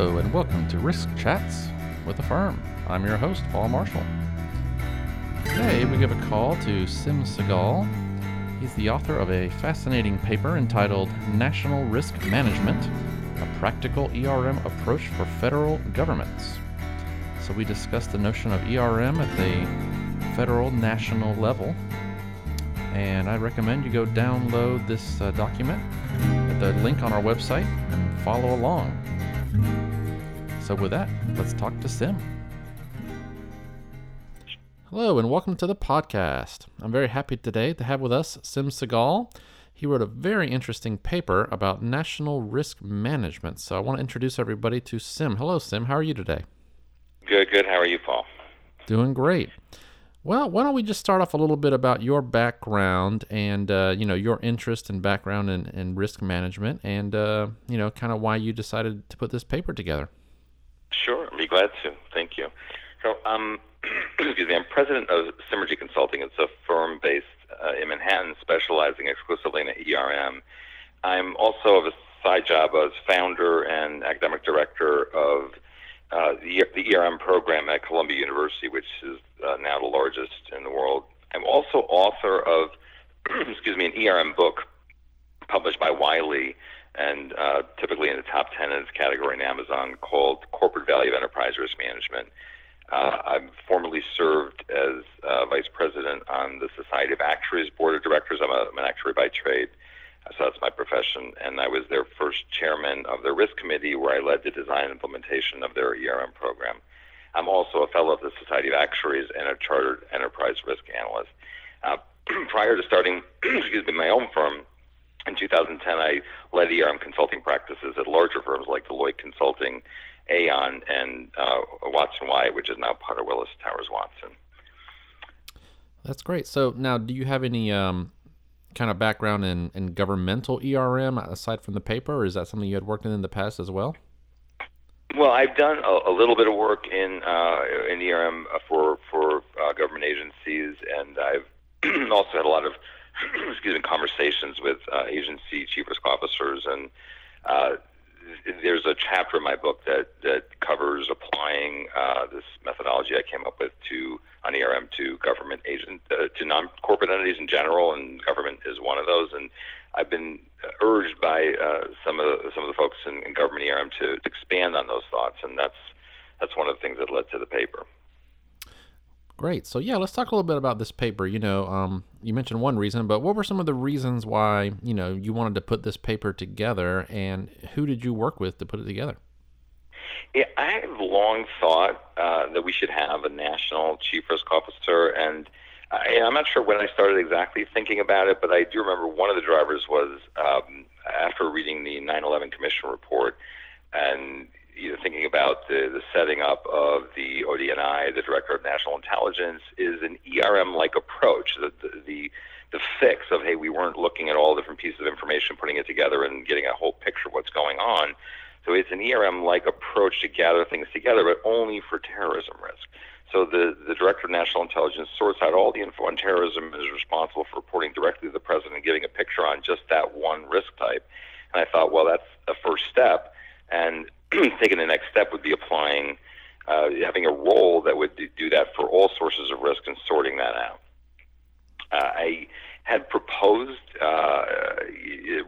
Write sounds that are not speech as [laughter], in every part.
Hello, and welcome to Risk Chats with AFERM. I'm your host, Paul Marshall. Today, we give a call to Sim Segal. He's the author of a fascinating paper entitled National Risk Management A Practical ERM Approach for Federal Governments. So, we discussed the notion of ERM at the federal national level. And I recommend you go download this uh, document at the link on our website and follow along. So, with that, let's talk to Sim. Hello, and welcome to the podcast. I'm very happy today to have with us Sim Segal. He wrote a very interesting paper about national risk management. So, I want to introduce everybody to Sim. Hello, Sim. How are you today? Good, good. How are you, Paul? Doing great. Well, why don't we just start off a little bit about your background and uh, you know your interest and background in, in risk management, and uh, you know kind of why you decided to put this paper together. Sure, I'd be glad to. Thank you. So, um, [clears throat] excuse me, I'm president of Symergy Consulting. It's a firm based uh, in Manhattan, specializing exclusively in ERM. I'm also of a side job as founder and academic director of uh, the, the ERM program at Columbia University, which is uh, now the largest in the world. I'm also author of, [clears throat] excuse me, an ERM book published by Wiley and uh, typically in the top 10 in its category in Amazon called Corporate Value of Enterprise Risk Management. Uh, I've formerly served as uh, vice president on the Society of Actuaries Board of Directors. I'm, a, I'm an actuary by trade, so that's my profession. And I was their first chairman of their risk committee, where I led the design and implementation of their ERM program. I'm also a fellow of the Society of Actuaries and a chartered enterprise risk analyst. Uh, [clears throat] prior to starting, [clears throat] excuse me, my own firm, in 2010, I led ERM consulting practices at larger firms like Deloitte Consulting, Aon, and uh, Watson Wyatt, which is now part of Willis Towers Watson. That's great. So now, do you have any um, kind of background in, in governmental ERM aside from the paper, or is that something you had worked in in the past as well? Well, I've done a, a little bit of work in uh, in ERM for for uh, government agencies, and I've [clears throat] also had a lot of [clears throat] excuse me conversations with uh, agency chief risk officers, and uh, there's a chapter in my book that that covers applying uh, this methodology I came up with to on ERM to government agent uh, to non corporate entities in general, and government is one of those. And I've been urged by uh, some of the, some of the folks in, in government ERM to, to expand on those thoughts, and that's that's one of the things that led to the paper. Great. So yeah, let's talk a little bit about this paper. You know, um, you mentioned one reason, but what were some of the reasons why you know you wanted to put this paper together, and who did you work with to put it together? Yeah, I have long thought uh, that we should have a national chief risk officer, and I, I'm not sure when I started exactly thinking about it, but I do remember one of the drivers was um, after reading the 9/11 Commission report, and you know, thinking about the, the setting up of the ODNI, the Director of National Intelligence, is an ERM-like approach. The, the, the the fix of hey, we weren't looking at all different pieces of information, putting it together, and getting a whole picture of what's going on. So it's an ERM-like approach to gather things together, but only for terrorism risk. So the, the Director of National Intelligence sorts out all the info on terrorism and is responsible for reporting directly to the President and giving a picture on just that one risk type. And I thought, well, that's a first step. And [clears throat] taking the next step would be applying, uh, having a role that would do that for all sources of risk and sorting that out. Uh, I had proposed uh,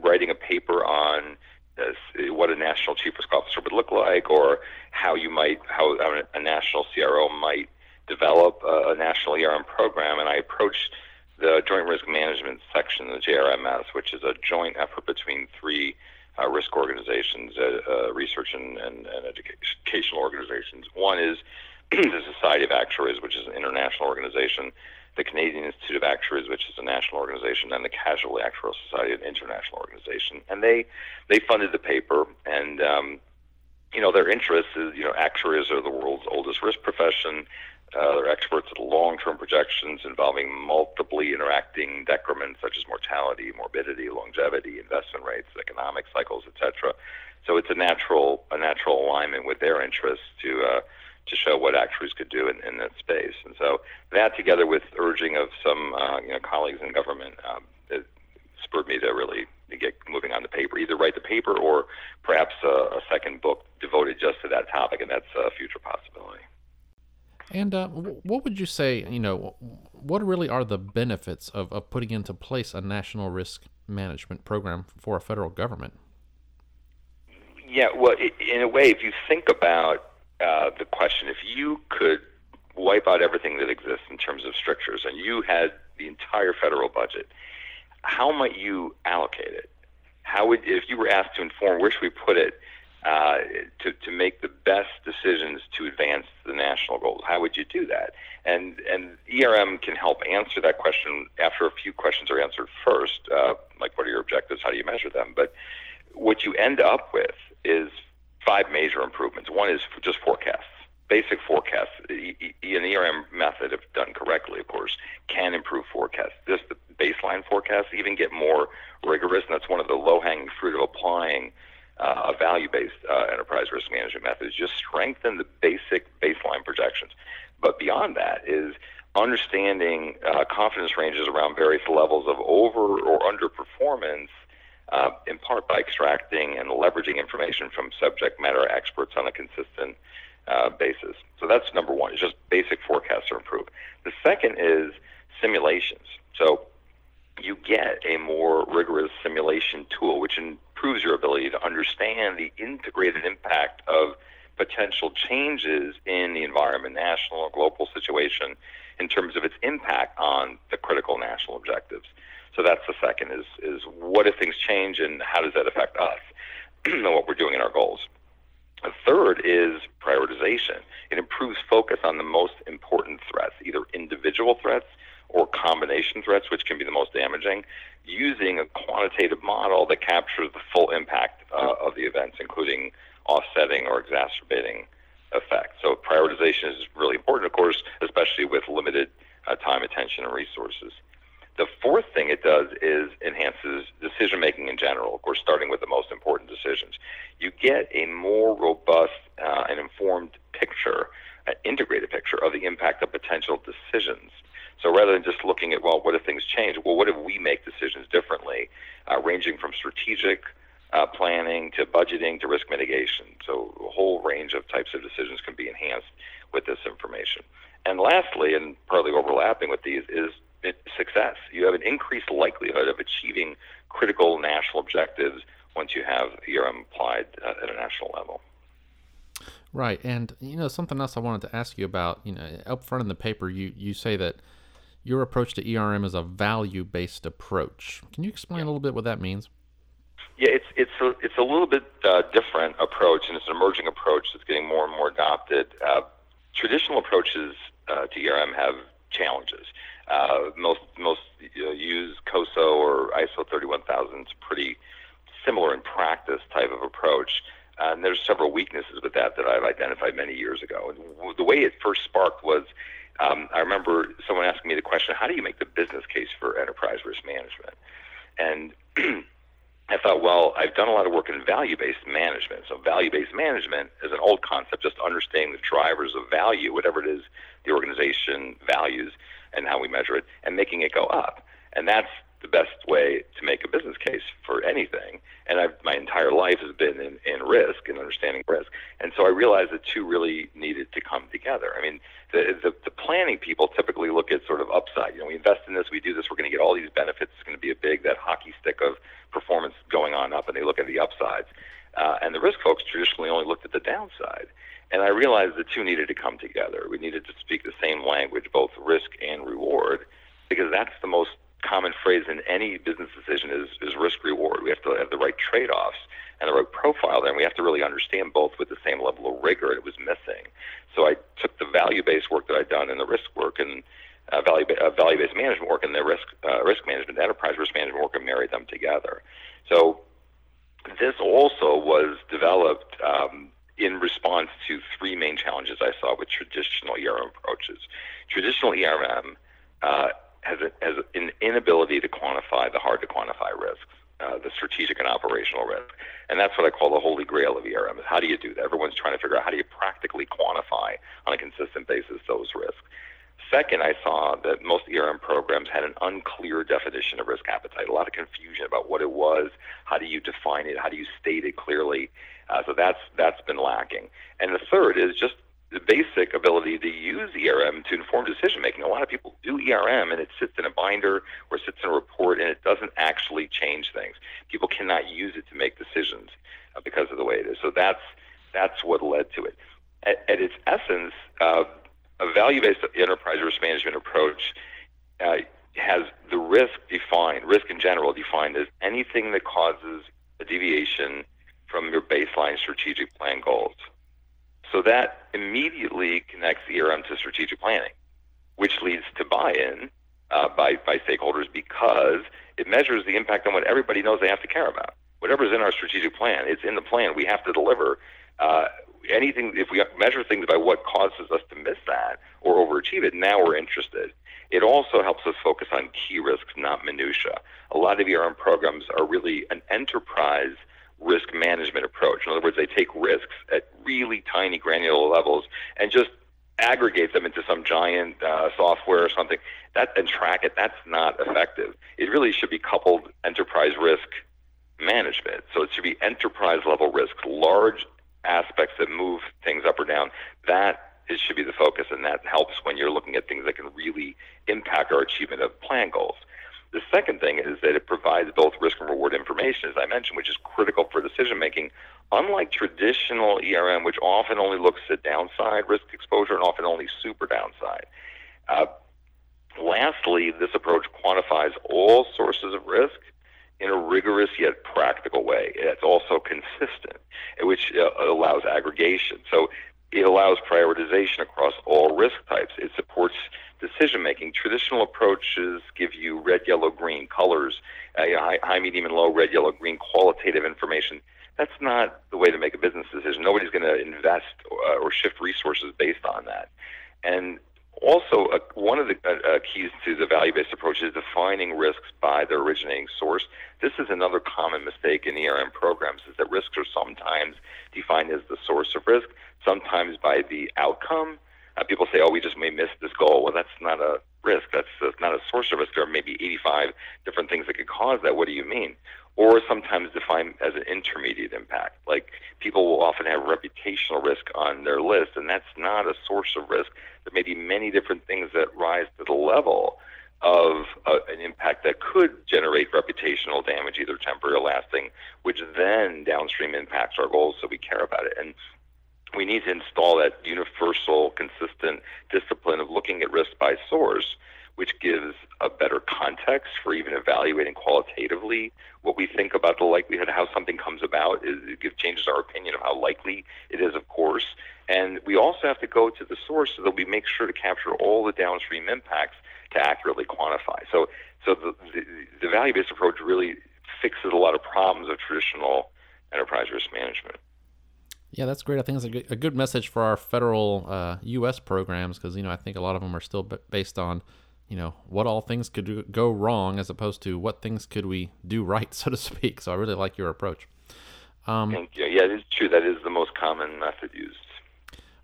writing a paper on uh, what a national chief risk officer would look like, or how you might, how a national CRO might develop a, a national ERM program. And I approached the Joint Risk Management section of the JRMS, which is a joint effort between three uh, risk organizations, uh, uh, research and, and, and, educational organizations. One is [clears throat] the Society of Actuaries, which is an international organization, the Canadian Institute of Actuaries, which is a national organization, and the Casualty Actuarial Society, an international organization. And they they funded the paper, and um, you know their interest is you know actuaries are the world's oldest risk profession. Uh, they're experts at long-term projections involving multiply interacting decrements such as mortality, morbidity, longevity, investment rates, economic cycles, etc. So it's a natural a natural alignment with their interests to uh, to show what actuaries could do in, in that space. And so that, together with urging of some uh, you know colleagues in government, um, it spurred me to really get moving on the paper. Either write the paper or perhaps a, a second book devoted just to that topic, and that's a future possibility. And uh, what would you say, you know, what really are the benefits of, of putting into place a national risk management program for a federal government? Yeah, well, in a way, if you think about uh, the question, if you could wipe out everything that exists in terms of strictures and you had the entire federal budget, how might you allocate it? How would, if you were asked to inform where should we put it uh, to, to make the best decisions to advance the national goals, how would you do that? And, and ERM can help answer that question after a few questions are answered first, uh, like what are your objectives, how do you measure them? But what you end up with is five major improvements. One is just forecasts basic forecasts the ERM method, if done correctly, of course, can improve forecasts. Just the baseline forecasts even get more rigorous, and that's one of the low-hanging fruit of applying uh, a value-based uh, enterprise risk management method. Is just strengthen the basic baseline projections. But beyond that is understanding uh, confidence ranges around various levels of over or underperformance. Uh, in part by extracting and leveraging information from subject matter experts on a consistent uh, basis. So that's number one. It's just basic forecasts are improved. The second is simulations. So you get a more rigorous simulation tool, which improves your ability to understand the integrated impact of potential changes in the environment, national or global situation, in terms of its impact on the critical national objectives. So that's the second is is what if things change and how does that affect us [clears throat] and what we're doing in our goals. A third is prioritization. It improves focus on the most important threats, either individual threats or combination threats, which can be the most damaging, using a quantitative model that captures the full impact uh, of the events, including offsetting or exacerbating effects. So prioritization is really important, of course, especially with limited uh, time, attention, and resources. The fourth thing it does is enhances decision making in general, of course, starting with the most important decisions. You get a more robust uh, and informed picture, an integrated picture of the impact of potential decisions. So rather than just looking at, well, what if things change? Well, what if we make decisions differently, uh, ranging from strategic uh, planning to budgeting to risk mitigation? So a whole range of types of decisions can be enhanced with this information. And lastly, and partly overlapping with these, is success. You have an increased likelihood of achieving critical national objectives once you have ERM applied uh, at a national level. Right, and you know something else I wanted to ask you about. You know, up front in the paper, you you say that your approach to ERM is a value-based approach. Can you explain a little bit what that means? Yeah, it's it's a it's a little bit uh, different approach, and it's an emerging approach that's getting more and more adopted. Uh, traditional approaches uh, to ERM have challenges. Uh, most most use COSO or ISO 31000. It's pretty similar in practice type of approach. Uh, and there's several weaknesses with that that I've identified many years ago. And w- the way it first sparked was um, I remember someone asking me the question, how do you make the business case for enterprise risk management? And [clears throat] I thought, well, I've done a lot of work in value based management. So, value based management is an old concept, just understanding the drivers of value, whatever it is the organization values and how we measure it, and making it go up. And that's the best way to make a business case for anything. And I've, my entire life has been in, in risk and understanding risk. And so I realized the two really needed to come together. I mean, the, the, the planning people typically look at sort of upside. You know, we invest in this, we do this, we're going to get all these benefits. It's going to be a big, that hockey stick of performance going on up, and they look at the upsides. Uh, and the risk folks traditionally only looked at the downside. And I realized the two needed to come together. We needed to speak the same language, both risk and reward, because that's the most common phrase in any business decision is, is risk reward. We have to have the right trade offs and the right profile there, and we have to really understand both with the same level of rigor. It was missing. So I took the value based work that I'd done and the risk work and uh, value uh, based management work and the risk uh, risk management, enterprise risk management work, and married them together. So this also was developed um, in response to three main challenges I saw with traditional ERM approaches. Traditional ERM uh, has, a, has an inability to quantify the hard to quantify risks, uh, the strategic and operational risk. And that's what I call the holy grail of ERM is how do you do that? Everyone's trying to figure out how do you practically quantify on a consistent basis those risks. Second, I saw that most ERM programs had an unclear definition of risk appetite, a lot of confusion about what it was, how do you define it, how do you state it clearly. Uh, so that's that's been lacking. And the third is just the basic ability to use ERM to inform decision making. A lot of people do ERM and it sits in a binder or sits in a report and it doesn't actually change things. People cannot use it to make decisions uh, because of the way it is. So that's that's what led to it. At, at its essence, uh, a value-based enterprise risk management approach uh, has the risk defined, risk in general defined as anything that causes a deviation from your baseline strategic plan goals. So that immediately connects ERM to strategic planning, which leads to buy-in uh, by, by stakeholders because it measures the impact on what everybody knows they have to care about. Whatever's in our strategic plan, it's in the plan. We have to deliver. Uh, anything, if we measure things by what causes us to miss that or overachieve it, now we're interested. It also helps us focus on key risks, not minutia. A lot of ERM programs are really an enterprise – risk management approach. In other words, they take risks at really tiny granular levels and just aggregate them into some giant uh, software or something that and track it. That's not effective. It really should be coupled enterprise risk management. So it should be enterprise level risks, large aspects that move things up or down. That should be the focus, and that helps when you're looking at things that can really impact our achievement of plan goals. The second thing is that it provides both risk and reward information, as I mentioned, which is critical for decision making. Unlike traditional ERM, which often only looks at downside risk exposure and often only super downside. Uh, lastly, this approach quantifies all sources of risk in a rigorous yet practical way. It's also consistent, which uh, allows aggregation. So it allows prioritization across all risk types. It supports decision making. Traditional approaches give you red, yellow, green colors, uh, you know, high, high, medium, and low, red, yellow, green qualitative information. That's not the way to make a business decision. Nobody's going to invest uh, or shift resources based on that. And also, uh, one of the uh, uh, keys to the value-based approach is defining risks by their originating source. This is another common mistake in ERM programs: is that risks are sometimes defined as the source of risk, sometimes by the outcome, uh, people say, "Oh, we just may miss this goal." Well, that's not a risk. That's, that's not a source of risk. There are maybe 85 different things that could cause that. What do you mean? Or sometimes defined as an intermediate impact. Like people will often have reputational risk on their list, and that's not a source of risk. There may be many different things that rise to the level of uh, an impact that could generate reputational damage, either temporary or lasting, which then downstream impacts our goals, so we care about it. And we need to install that universal, consistent discipline of looking at risk by source, which gives a better context for even evaluating qualitatively what we think about the likelihood of how something comes about. It changes our opinion of how likely it is, of course. And we also have to go to the source so that we make sure to capture all the downstream impacts to accurately quantify. So, so the, the, the value-based approach really fixes a lot of problems of traditional enterprise risk management. Yeah, that's great. I think it's a good, a good message for our federal uh, U.S. programs because you know I think a lot of them are still b- based on you know what all things could do, go wrong as opposed to what things could we do right, [laughs] so to speak. So I really like your approach. Um, yeah, yeah, it is true. That is the most common method used.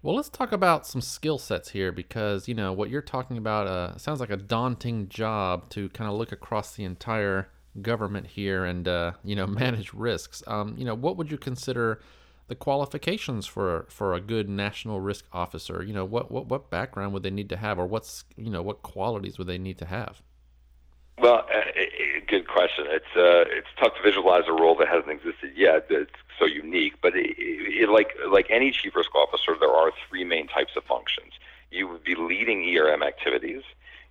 Well, let's talk about some skill sets here because you know what you're talking about uh, sounds like a daunting job to kind of look across the entire government here and uh, you know [laughs] manage risks. Um, you know, what would you consider? The qualifications for for a good national risk officer. You know, what what what background would they need to have, or what's you know what qualities would they need to have? Well, uh, good question. It's uh, it's tough to visualize a role that hasn't existed yet. It's so unique, but it, it, like like any chief risk officer, there are three main types of functions. You would be leading ERM activities.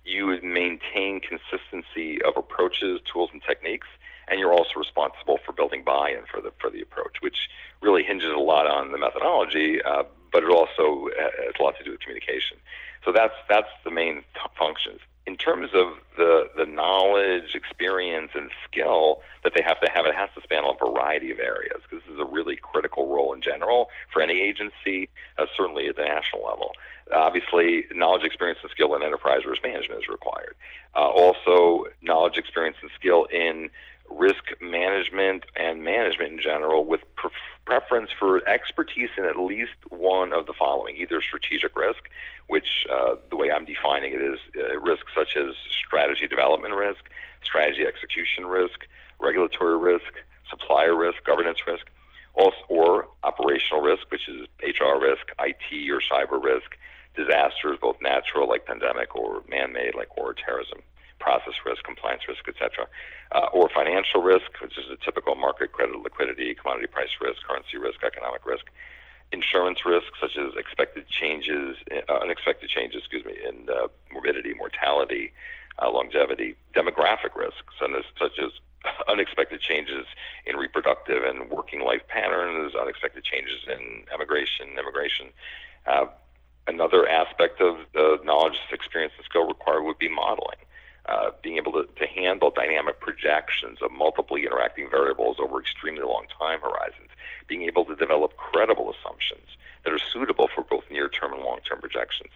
You would maintain consistency of approaches, tools, and techniques, and you're also responsible for building buy-in for the for the approach, which really hinges a lot on the methodology, uh, but it also has a lot to do with communication. So that's that's the main t- functions. In terms of the the knowledge, experience, and skill that they have to have, it has to span a variety of areas. Because this is a really critical role in general for any agency, uh, certainly at the national level. Obviously, knowledge, experience, and skill in enterprise risk management is required. Uh, also, knowledge, experience, and skill in risk management and management in general, with pre- preference for expertise in at least one of the following either strategic risk, which uh, the way I'm defining it is uh, risk such as strategy development risk, strategy execution risk, regulatory risk, supplier risk, governance risk, also, or operational risk, which is HR risk, IT or cyber risk, disasters, both natural like pandemic or man-made like war or terrorism process risk, compliance risk, etc., uh, or financial risk, which is a typical market credit, liquidity, commodity price risk, currency risk, economic risk, insurance risk, such as expected changes, uh, unexpected changes, excuse me, in uh, morbidity, mortality, uh, longevity, demographic risks, such as [laughs] unexpected changes in reproductive and working life patterns, unexpected changes in emigration, immigration. Uh, another aspect of the knowledge, experience, and skill required would be modeling. Uh, being able to, to handle dynamic projections of multiply interacting variables over extremely long time horizons, being able to develop credible assumptions that are suitable for both near term and long term projections.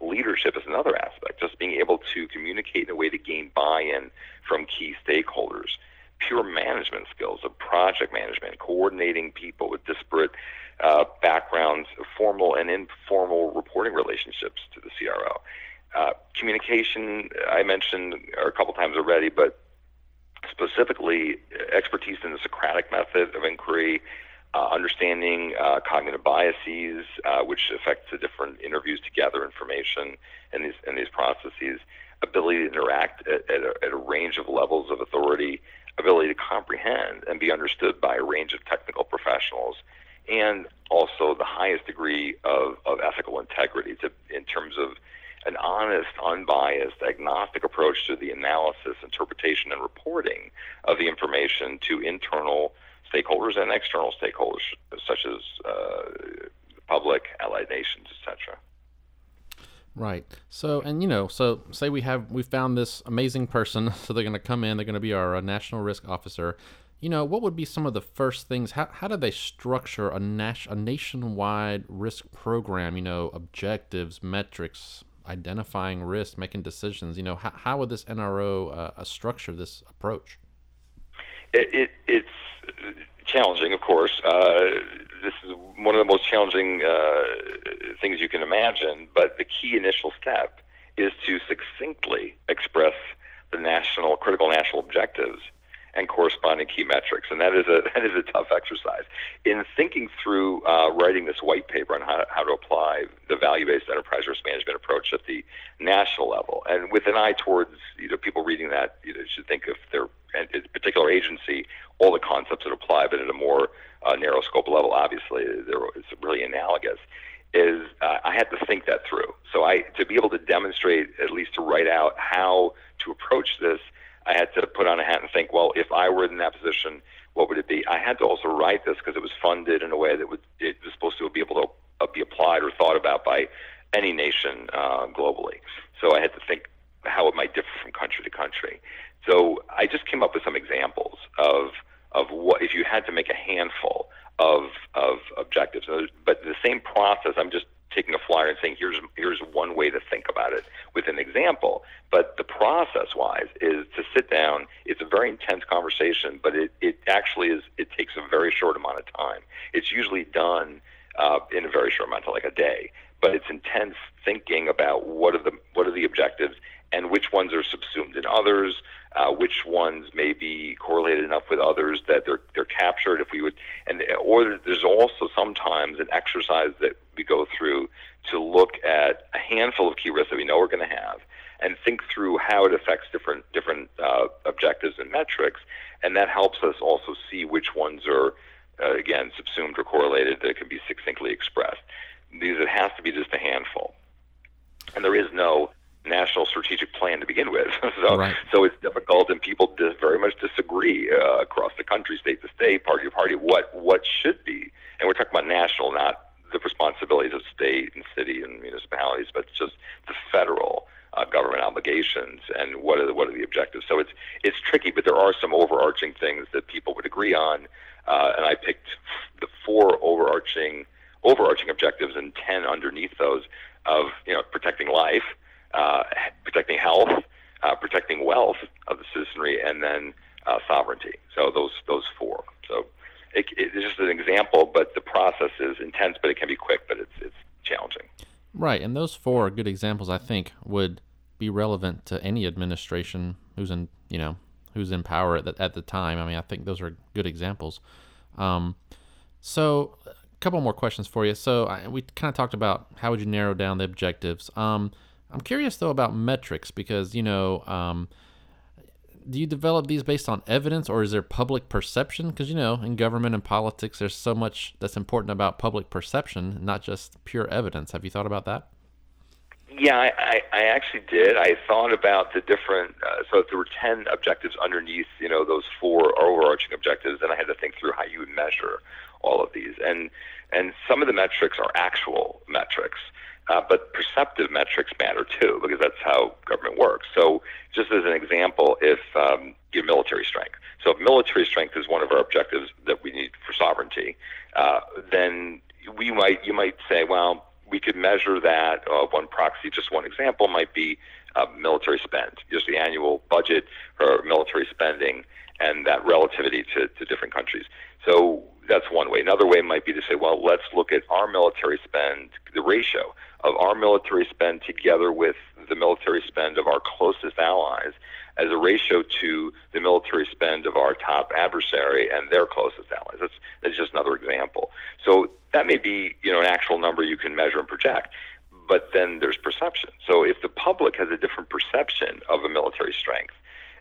Leadership is another aspect, just being able to communicate in a way to gain buy in from key stakeholders. Pure management skills of project management, coordinating people with disparate uh, backgrounds, formal and informal reporting relationships to the CRO uh, communication, I mentioned a couple times already, but specifically expertise in the Socratic method of inquiry, uh, understanding uh, cognitive biases, uh, which affect the different interviews to gather information and these in these processes, ability to interact at, at, a, at a range of levels of authority, ability to comprehend and be understood by a range of technical professionals, and also the highest degree of, of ethical integrity to, in terms of an honest, unbiased, agnostic approach to the analysis, interpretation, and reporting of the information to internal stakeholders and external stakeholders, such as uh, public, allied nations, etc. Right. So, and you know, so say we have we found this amazing person, [laughs] so they're going to come in, they're going to be our uh, national risk officer. You know, what would be some of the first things? How how do they structure a nas- a nationwide risk program? You know, objectives, metrics, identifying risk, making decisions. You know, how, how would this NRO uh, structure this approach? It, it, it's challenging, of course. Uh, this is one of the most challenging uh, things you can imagine, but the key initial step is to succinctly express the national critical national objectives and corresponding key metrics. And that is a [laughs] that is a tough exercise. In thinking through uh, writing this white paper on how, how to apply the value-based enterprise risk management approach at the national level, and with an eye towards you know people reading that you know, should think of their particular agency, all the concepts that apply, but at a more uh, narrow scope level, obviously, it's really analogous. Is uh, I had to think that through. So I to be able to demonstrate, at least to write out how to approach this I had to put on a hat and think, well, if I were in that position, what would it be? I had to also write this because it was funded in a way that would it was supposed to be able to uh, be applied or thought about by any nation uh, globally. So I had to think how it might differ from country to country. So I just came up with some examples of of what if you had to make a handful of of objectives. But the same process, I'm just taking a flyer and saying here's here's one way to think about it with an example. But the process wise is to sit down. It's a very intense conversation, but it, it actually is it takes a very short amount of time. It's usually done uh, in a very short amount, of like a day. But it's intense thinking about what are the what are the objectives and which ones are subsumed in others, uh, which ones may be correlated enough with others that they're they're captured. If we would, and or there's also sometimes an exercise that we go through to look at a handful of key risks that we know we're going to have, and think through how it affects different different uh, objectives and metrics, and that helps us also see which ones are uh, again subsumed or correlated that can be succinctly expressed. These it has to be just a handful, and there is no national strategic plan to begin with. [laughs] so, right. so it's difficult, and people dis- very much disagree uh, across the country, state to state, party to party, what what should be. And we're talking about national, not the responsibilities of state and city and municipalities, but just the federal uh, government obligations and what are the, what are the objectives. So it's it's tricky, but there are some overarching things that people would agree on, uh, and I picked the four overarching overarching objectives and ten underneath those of you know protecting life uh, protecting health, uh, protecting wealth of the citizenry, and then uh, sovereignty. So those those four. So it, it's just an example, but the process is intense, but it can be quick, but it's it's challenging. Right, and those four good examples, I think, would be relevant to any administration who's in you know who's in power at the, at the time. I mean, I think those are good examples. Um, so, a couple more questions for you. So, I, we kind of talked about how would you narrow down the objectives. Um, I'm curious though about metrics because you know, um, do you develop these based on evidence or is there public perception? Because you know, in government and politics, there's so much that's important about public perception, not just pure evidence. Have you thought about that? Yeah, I, I, actually did. I thought about the different. Uh, so there were ten objectives underneath, you know, those four overarching objectives, and I had to think through how you would measure all of these. And and some of the metrics are actual metrics, uh, but perceptive metrics matter too because that's how government works. So just as an example, if um, your military strength. So if military strength is one of our objectives that we need for sovereignty, uh, then we might you might say, well we could measure that. Uh, one proxy, just one example, might be uh, military spend, just the annual budget for military spending and that relativity to, to different countries. So that's one way. Another way might be to say, well, let's look at our military spend, the ratio of our military spend together with the military spend of our closest allies as a ratio to the military spend of our top adversary and their closest allies. That's, that's just another example. So that may be you know an actual number you can measure and project, but then there's perception. So if the public has a different perception of a military strength,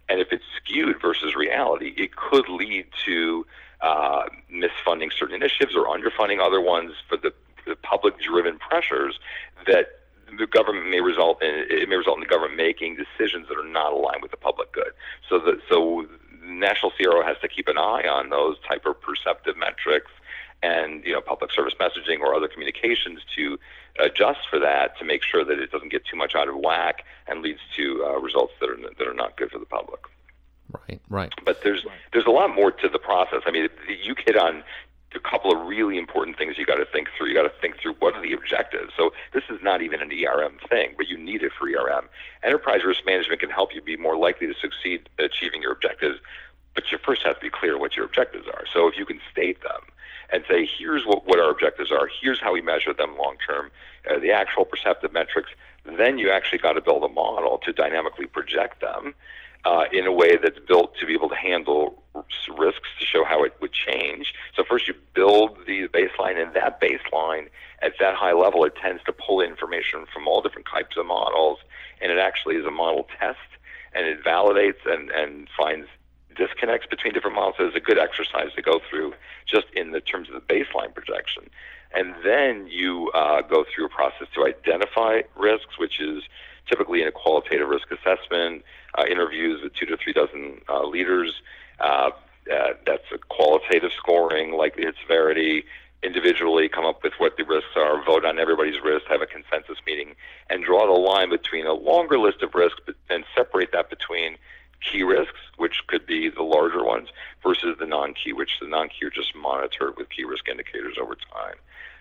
and if it's skewed versus reality, it could lead to uh, misfunding certain initiatives or underfunding other ones for the, the public-driven pressures that the government may result in it may result in the government making decisions that are not aligned with the public good. So the so national CRO has to keep an eye on those type of perceptive metrics and you know public service messaging or other communications to adjust for that to make sure that it doesn't get too much out of whack and leads to uh, results that are that are not good for the public. Right, right. But there's there's a lot more to the process. I mean, you hit on a couple of really important things you got to think through. You got to think through what are the objectives. So this is not even an ERM thing, but you need it for ERM. Enterprise risk management can help you be more likely to succeed achieving your objectives, but you first have to be clear what your objectives are. So if you can state them and say, here's what, what our objectives are, here's how we measure them long term, uh, the actual perceptive metrics, then you actually got to build a model to dynamically project them uh, in a way that's built to be able to handle risks to show how it would change. So first you build the baseline, and that baseline at that high level, it tends to pull information from all different types of models, and it actually is a model test, and it validates and, and finds disconnects between different models. So it's a good exercise to go through just in the terms of the baseline projection. And then you uh, go through a process to identify risks, which is typically in a qualitative risk assessment, uh, interviews with two to three dozen uh, leaders. Uh, uh, that's a qualitative scoring, likelihood severity, individually come up with what the risks are, vote on everybody's risk, have a consensus meeting, and draw the line between a longer list of risks and separate that between key risks, which could be the larger ones, versus the non-key, which the non-key are just monitored with key risk indicators over time.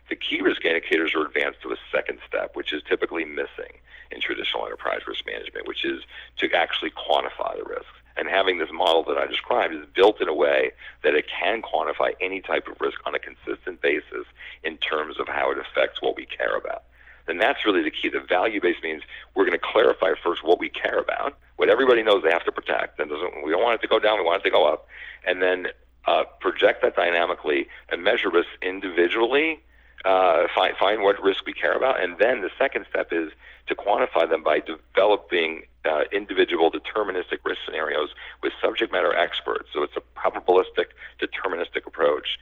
The key risk indicators are advanced to a second step, which is typically missing in traditional enterprise risk management, which is to actually quantify the risks. And having this model that I described is built in a way that it can quantify any type of risk on a consistent basis in terms of how it affects what we care about. Then that's really the key. The value based means we're going to clarify first what we care about, what everybody knows they have to protect. And doesn't, we don't want it to go down, we want it to go up. And then uh, project that dynamically and measure risks individually uh, find, find what risk we care about. And then the second step is to quantify them by developing uh, individual deterministic risk scenarios with subject matter experts. So it's a probabilistic, deterministic approach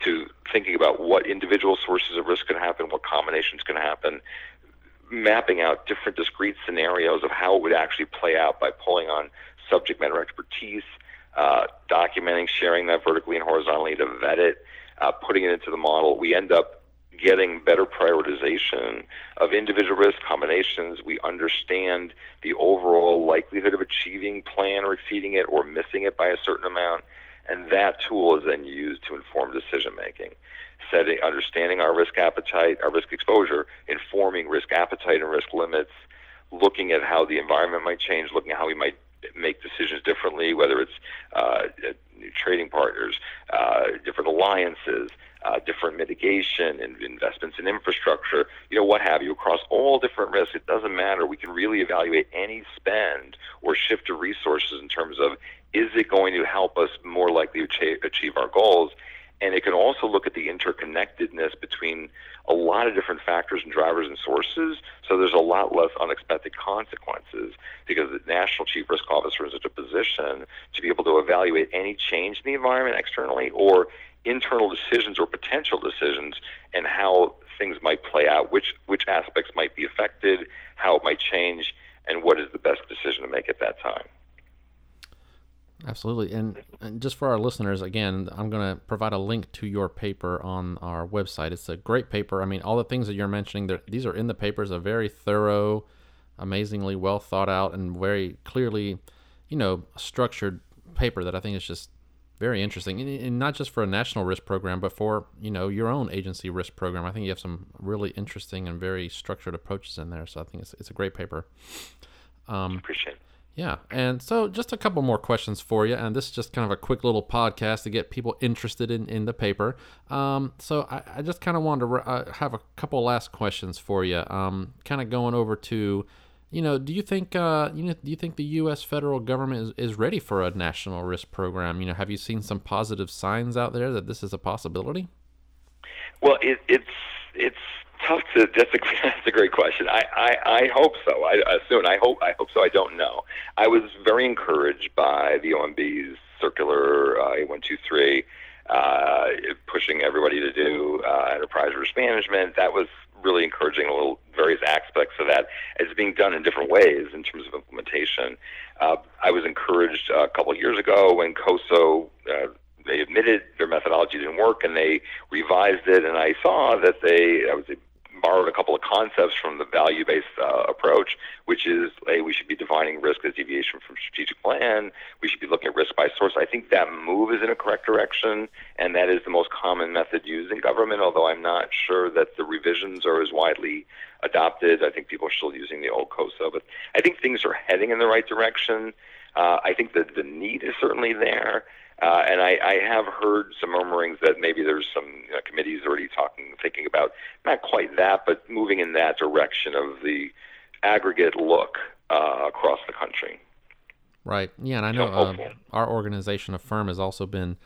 to thinking about what individual sources of risk can happen, what combinations can happen, mapping out different discrete scenarios of how it would actually play out by pulling on subject matter expertise, uh, documenting, sharing that vertically and horizontally to vet it, uh, putting it into the model. We end up getting better prioritization of individual risk combinations. We understand the overall likelihood of achieving plan or exceeding it or missing it by a certain amount. And that tool is then used to inform decision making. Setting, understanding our risk appetite, our risk exposure, informing risk appetite and risk limits, looking at how the environment might change, looking at how we might make decisions differently, whether it's uh, trading partners, uh, different alliances, uh, different mitigation and investments in infrastructure, you know, what have you, across all different risks. It doesn't matter. We can really evaluate any spend or shift of resources in terms of is it going to help us more likely to achieve our goals? And it can also look at the interconnectedness between a lot of different factors and drivers and sources. So there's a lot less unexpected consequences because the national chief risk officer is in a position to be able to evaluate any change in the environment externally or internal decisions or potential decisions and how things might play out, which which aspects might be affected, how it might change, and what is the best decision to make at that time. Absolutely. And, and, just for our listeners, again, I'm going to provide a link to your paper on our website. It's a great paper. I mean, all the things that you're mentioning, these are in the papers, a very thorough, amazingly well thought out, and very clearly, you know, structured paper that I think is just very interesting. And, and not just for a national risk program, but for, you know, your own agency risk program. I think you have some really interesting and very structured approaches in there. So I think it's, it's a great paper. Um, Appreciate it. Yeah. And so just a couple more questions for you. And this is just kind of a quick little podcast to get people interested in, in the paper. Um, so I, I, just kind of wanted to uh, have a couple last questions for you. Um, kind of going over to, you know, do you think, uh, you know, do you think the U.S. federal government is, is ready for a national risk program? You know, have you seen some positive signs out there that this is a possibility? Well, it, it's, it's, tough to. That's a [laughs] that's a great question. I I, I hope so. I uh, soon. I hope I hope so. I don't know. I was very encouraged by the OMB's circular uh, one two three, uh, pushing everybody to do uh, enterprise risk management. That was really encouraging. A little various aspects of that is being done in different ways in terms of implementation. Uh, I was encouraged a couple of years ago when COSO. Uh, they admitted their methodology didn't work and they revised it and I saw that they I was borrowed a couple of concepts from the value-based uh, approach, which is, hey, we should be defining risk as deviation from strategic plan. We should be looking at risk by source. I think that move is in a correct direction, and that is the most common method used in government. Although I'm not sure that the revisions are as widely adopted. I think people are still using the old COSO, but I think things are heading in the right direction. Uh, I think that the need is certainly there. Uh, and I, I have heard some murmurings that maybe there's some you know, committees already talking, thinking about not quite that, but moving in that direction of the aggregate look uh, across the country. Right. Yeah, and I know uh, our organization, AFERM, has also been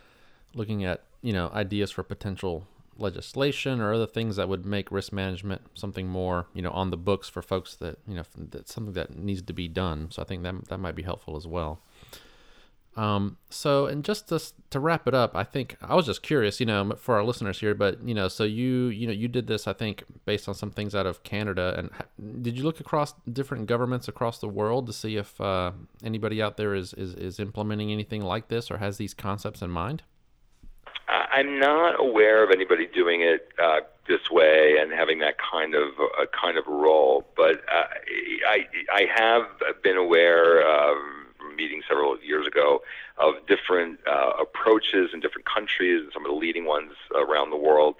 looking at you know ideas for potential legislation or other things that would make risk management something more you know on the books for folks that you know that's something that needs to be done. So I think that that might be helpful as well. Um, so, and just to, to wrap it up, I think I was just curious, you know, for our listeners here, but you know, so you, you know, you did this, I think, based on some things out of Canada. And did you look across different governments across the world to see if uh, anybody out there is, is is implementing anything like this or has these concepts in mind? I'm not aware of anybody doing it uh, this way and having that kind of a kind of role, but uh, I I have been aware of meeting several years ago of different uh, approaches in different countries and some of the leading ones around the world.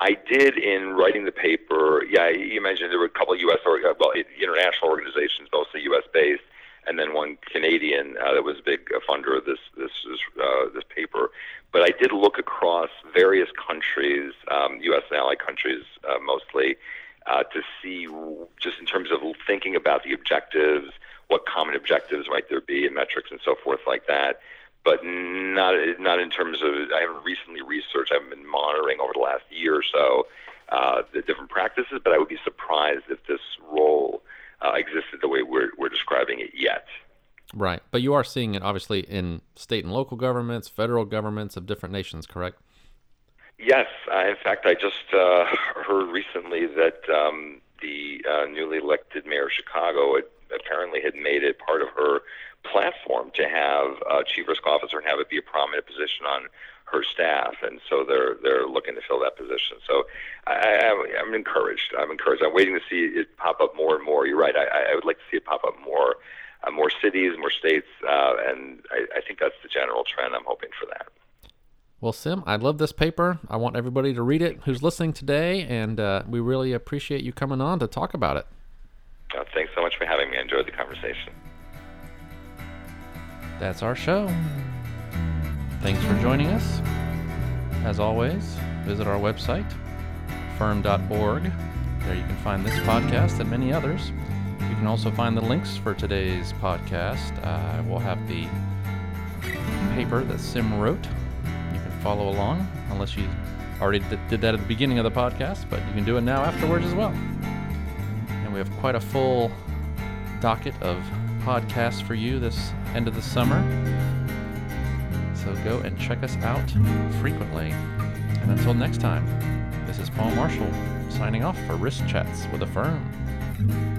I did in writing the paper. Yeah, you mentioned there were a couple of U.S. or well, international organizations, mostly U.S. based, and then one Canadian uh, that was a big funder of this this uh, this paper. But I did look across various countries, um, U.S. and allied countries uh, mostly, uh, to see just in terms of thinking about the objectives, what common objectives might there be and metrics and so forth like that. But not not in terms of I haven't recently researched. I haven't been monitoring over the last year or so uh, the different practices. But I would be surprised if this role uh, existed the way we're we're describing it yet. Right, but you are seeing it obviously in state and local governments, federal governments of different nations, correct? Yes. Uh, in fact, I just uh, heard recently that um, the uh, newly elected mayor of Chicago had apparently had made it part of her platform to have a chief risk officer and have it be a prominent position on her staff, and so they're they're looking to fill that position. So I, I'm encouraged. I'm encouraged. I'm waiting to see it pop up more and more. You're right. I, I would like to see it pop up more, uh, more cities, more states, uh, and I, I think that's the general trend. I'm hoping for that. Well, Sim, I love this paper. I want everybody to read it who's listening today, and uh, we really appreciate you coming on to talk about it. Thanks so much for having me. I enjoyed the conversation. That's our show. Thanks for joining us. As always, visit our website, aferm.org. There you can find this podcast and many others. You can also find the links for today's podcast. Uh, we'll have the paper that Sim wrote. Follow along, unless you already d- did that at the beginning of the podcast, but you can do it now afterwards as well. And we have quite a full docket of podcasts for you this end of the summer. So go and check us out frequently. And until next time, this is Paul Marshall signing off for Risk Chats with AFERM.